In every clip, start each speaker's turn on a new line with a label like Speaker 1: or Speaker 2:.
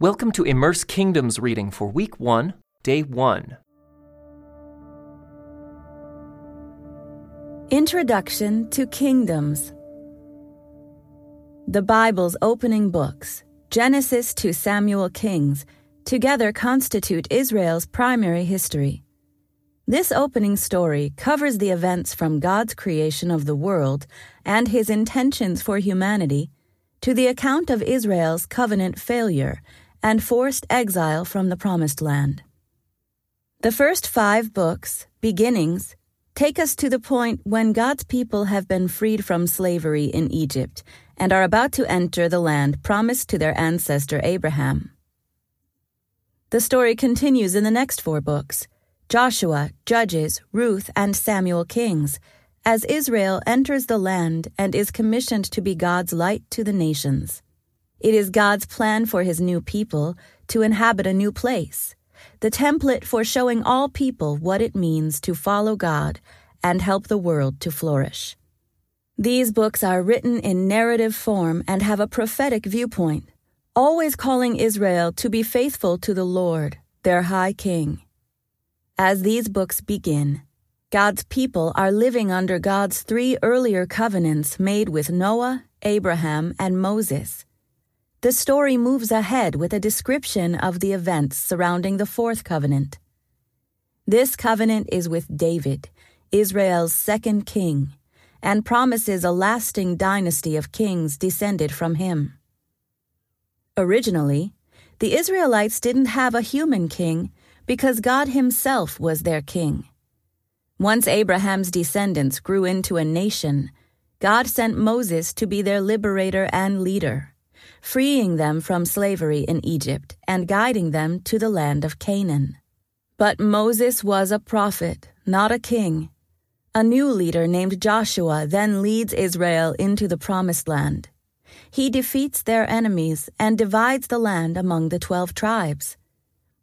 Speaker 1: Welcome to Immerse Kingdoms reading for week 1, day 1.
Speaker 2: Introduction to Kingdoms The Bible's opening books, Genesis to Samuel Kings, together constitute Israel's primary history. This opening story covers the events from God's creation of the world and his intentions for humanity to the account of Israel's covenant failure and forced exile from the Promised Land. The first five books, beginnings, take us to the point when God's people have been freed from slavery in Egypt and are about to enter the land promised to their ancestor Abraham. The story continues in the next four books Joshua, Judges, Ruth, and Samuel Kings, as Israel enters the land and is commissioned to be God's light to the nations. It is God's plan for his new people to inhabit a new place, the template for showing all people what it means to follow God and help the world to flourish. These books are written in narrative form and have a prophetic viewpoint, always calling Israel to be faithful to the Lord, their high king. As these books begin, God's people are living under God's three earlier covenants made with Noah, Abraham, and Moses the story moves ahead with a description of the events surrounding the fourth covenant. This covenant is with David, Israel's second king, and promises a lasting dynasty of kings descended from him. Originally, the Israelites didn't have a human king because God Himself was their king. Once Abraham's descendants grew into a nation, God sent Moses to be their liberator and leader freeing them from slavery in Egypt and guiding them to the land of Canaan. But Moses was a prophet, not a king. A new leader named Joshua then leads Israel into the Promised Land. He defeats their enemies and divides the land among the twelve tribes.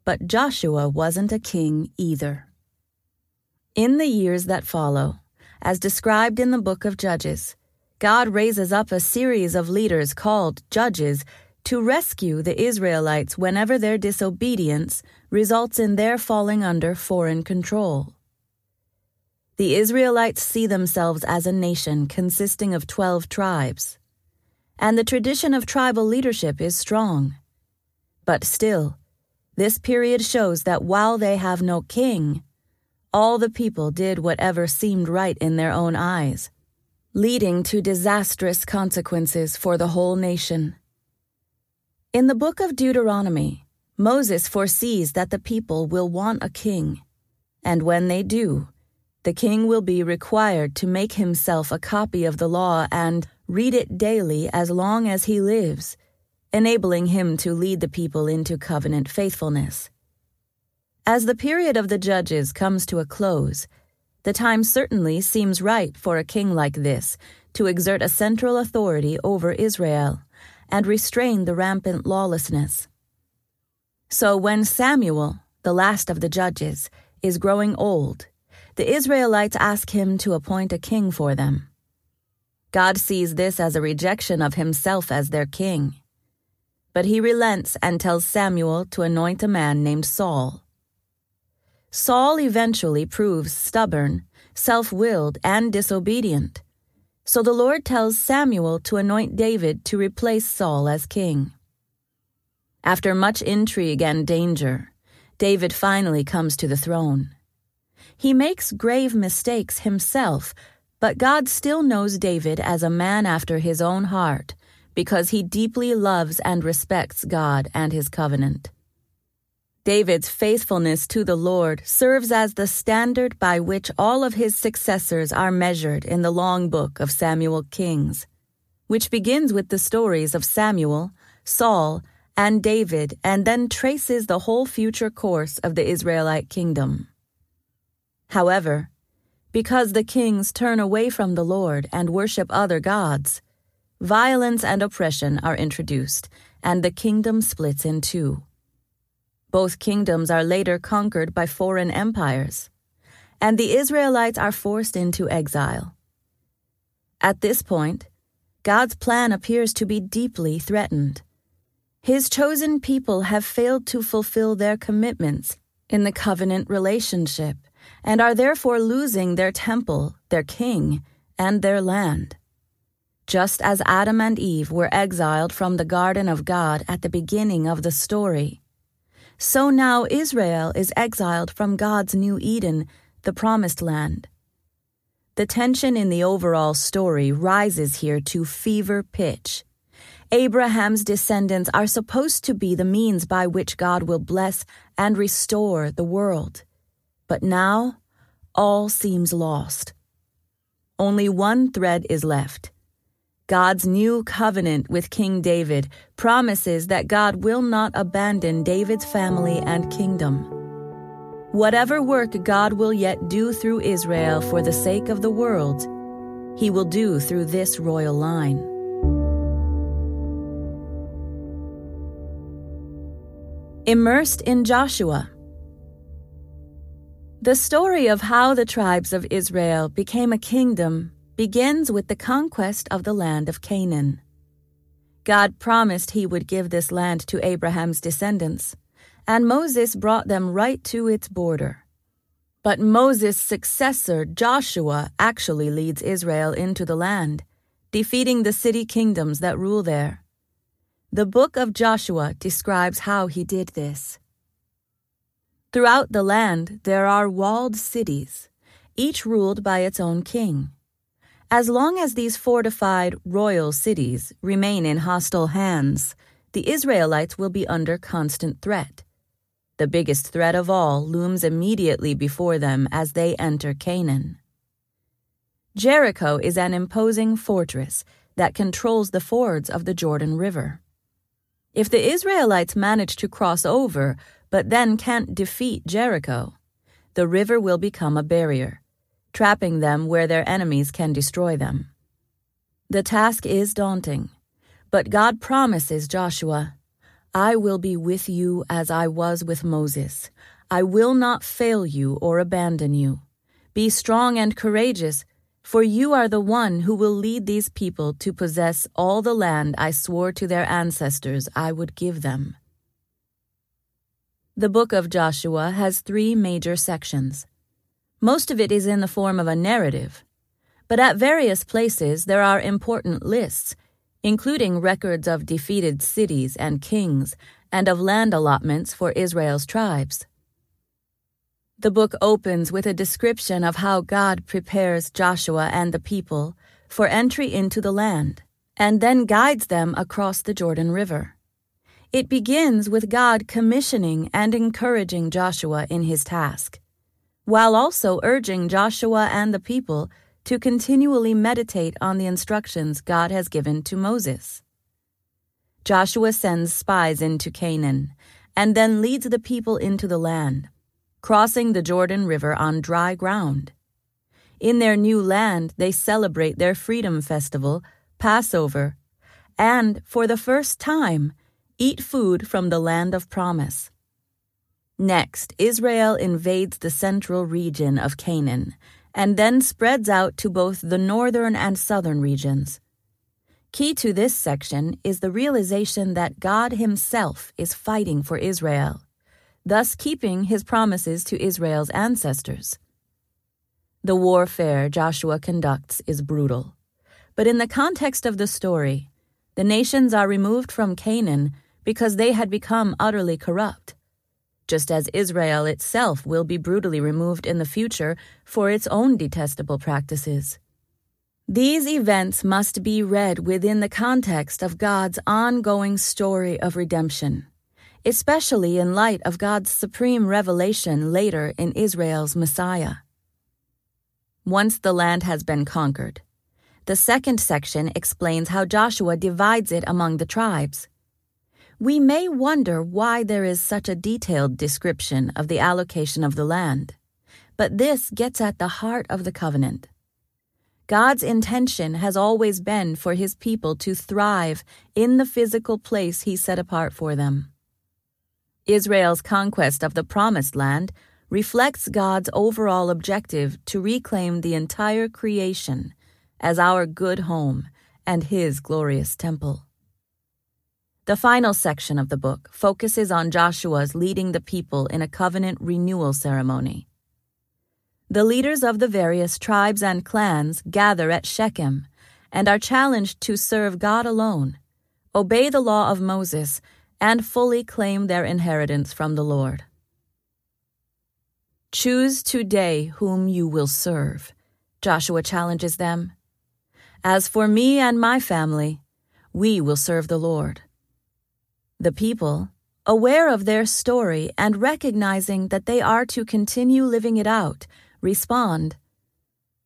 Speaker 2: But Joshua wasn't a king either. In the years that follow, as described in the book of Judges, God raises up a series of leaders called judges to rescue the Israelites whenever their disobedience results in their falling under foreign control. The Israelites see themselves as a nation consisting of 12 tribes, and the tradition of tribal leadership is strong. But still, this period shows that while they have no king, all the people did whatever seemed right in their own eyes leading to disastrous consequences for the whole nation. In the book of Deuteronomy, Moses foresees that the people will want a king, and when they do, the king will be required to make himself a copy of the law and read it daily as long as he lives, enabling him to lead the people into covenant faithfulness. As the period of the judges comes to a close, the time certainly seems right for a king like this to exert a central authority over Israel and restrain the rampant lawlessness. So when Samuel, the last of the judges, is growing old, the Israelites ask him to appoint a king for them. God sees this as a rejection of himself as their king. But he relents and tells Samuel to anoint a man named Saul. Saul eventually proves stubborn, self willed, and disobedient. So the Lord tells Samuel to anoint David to replace Saul as king. After much intrigue and danger, David finally comes to the throne. He makes grave mistakes himself, but God still knows David as a man after his own heart because he deeply loves and respects God and his covenant. David's faithfulness to the Lord serves as the standard by which all of his successors are measured in the long book of Samuel Kings, which begins with the stories of Samuel, Saul, and David and then traces the whole future course of the Israelite kingdom. However, because the kings turn away from the Lord and worship other gods, violence and oppression are introduced, and the kingdom splits in two. Both kingdoms are later conquered by foreign empires, and the Israelites are forced into exile. At this point, God's plan appears to be deeply threatened. His chosen people have failed to fulfill their commitments in the covenant relationship and are therefore losing their temple, their king, and their land. Just as Adam and Eve were exiled from the garden of God at the beginning of the story, so now Israel is exiled from God's new Eden, the promised land. The tension in the overall story rises here to fever pitch. Abraham's descendants are supposed to be the means by which God will bless and restore the world. But now, all seems lost. Only one thread is left. God's new covenant with King David promises that God will not abandon David's family and kingdom. Whatever work God will yet do through Israel for the sake of the world, he will do through this royal line. Immersed in Joshua. The story of how the tribes of Israel became a kingdom begins with the conquest of the land of Canaan. God promised he would give this land to Abraham's descendants, and Moses brought them right to its border. But Moses' successor, Joshua, actually leads Israel into the land, defeating the city kingdoms that rule there. The book of Joshua describes how he did this. Throughout the land, there are walled cities, each ruled by its own king. As long as these fortified royal cities remain in hostile hands, the Israelites will be under constant threat. The biggest threat of all looms immediately before them as they enter Canaan. Jericho is an imposing fortress that controls the fords of the Jordan River. If the Israelites manage to cross over, but then can't defeat Jericho, the river will become a barrier, trapping them where their enemies can destroy them. The task is daunting, but God promises Joshua, I will be with you as I was with Moses. I will not fail you or abandon you. Be strong and courageous for you are the one who will lead these people to possess all the land I swore to their ancestors I would give them. The book of Joshua has three major sections. Most of it is in the form of a narrative, but at various places there are important lists, including records of defeated cities and kings, and of land allotments for Israel's tribes. The book opens with a description of how God prepares Joshua and the people for entry into the land, and then guides them across the Jordan River. It begins with God commissioning and encouraging Joshua in his task, while also urging Joshua and the people to continually meditate on the instructions God has given to Moses. Joshua sends spies into Canaan and then leads the people into the land crossing the Jordan River on dry ground. In their new land, they celebrate their Freedom Festival, Passover, and, for the first time, eat food from the land of promise. Next, Israel invades the central region of Canaan and then spreads out to both the northern and southern regions. Key to this section is the realization that God Himself is fighting for Israel thus keeping his promises to Israel's ancestors. The warfare Joshua conducts is brutal, but in the context of the story, the nations are removed from Canaan because they had become utterly corrupt, just as Israel itself will be brutally removed in the future for its own detestable practices. These events must be read within the context of God's ongoing story of redemption especially in light of God's supreme revelation later in Israel's Messiah. Once the land has been conquered, the second section explains how Joshua divides it among the tribes. We may wonder why there is such a detailed description of the allocation of the land, but this gets at the heart of the covenant. God's intention has always been for his people to thrive in the physical place he set apart for them. Israel's conquest of the Promised Land reflects God's overall objective to reclaim the entire creation as our good home and His glorious temple. The final section of the book focuses on Joshua's leading the people in a covenant renewal ceremony. The leaders of the various tribes and clans gather at Shechem and are challenged to serve God alone, obey the law of Moses, and fully claim their inheritance from the Lord. Choose today whom you will serve, Joshua challenges them. As for me and my family, we will serve the Lord. The people, aware of their story and recognizing that they are to continue living it out, respond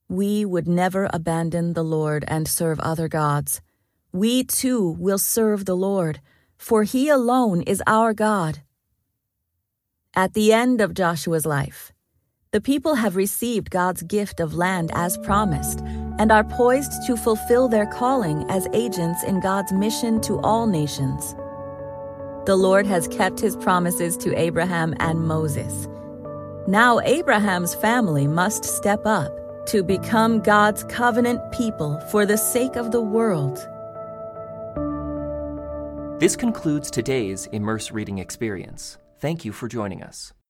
Speaker 2: We would never abandon the Lord and serve other gods. We too will serve the Lord, for he alone is our God. At the end of Joshua's life, the people have received God's gift of land as promised and are poised to fulfill their calling as agents in God's mission to all nations. The Lord has kept his promises to Abraham and Moses. Now, Abraham's family must step up to become God's covenant people for the sake of the world.
Speaker 1: This concludes today's Immerse Reading Experience. Thank you for joining us.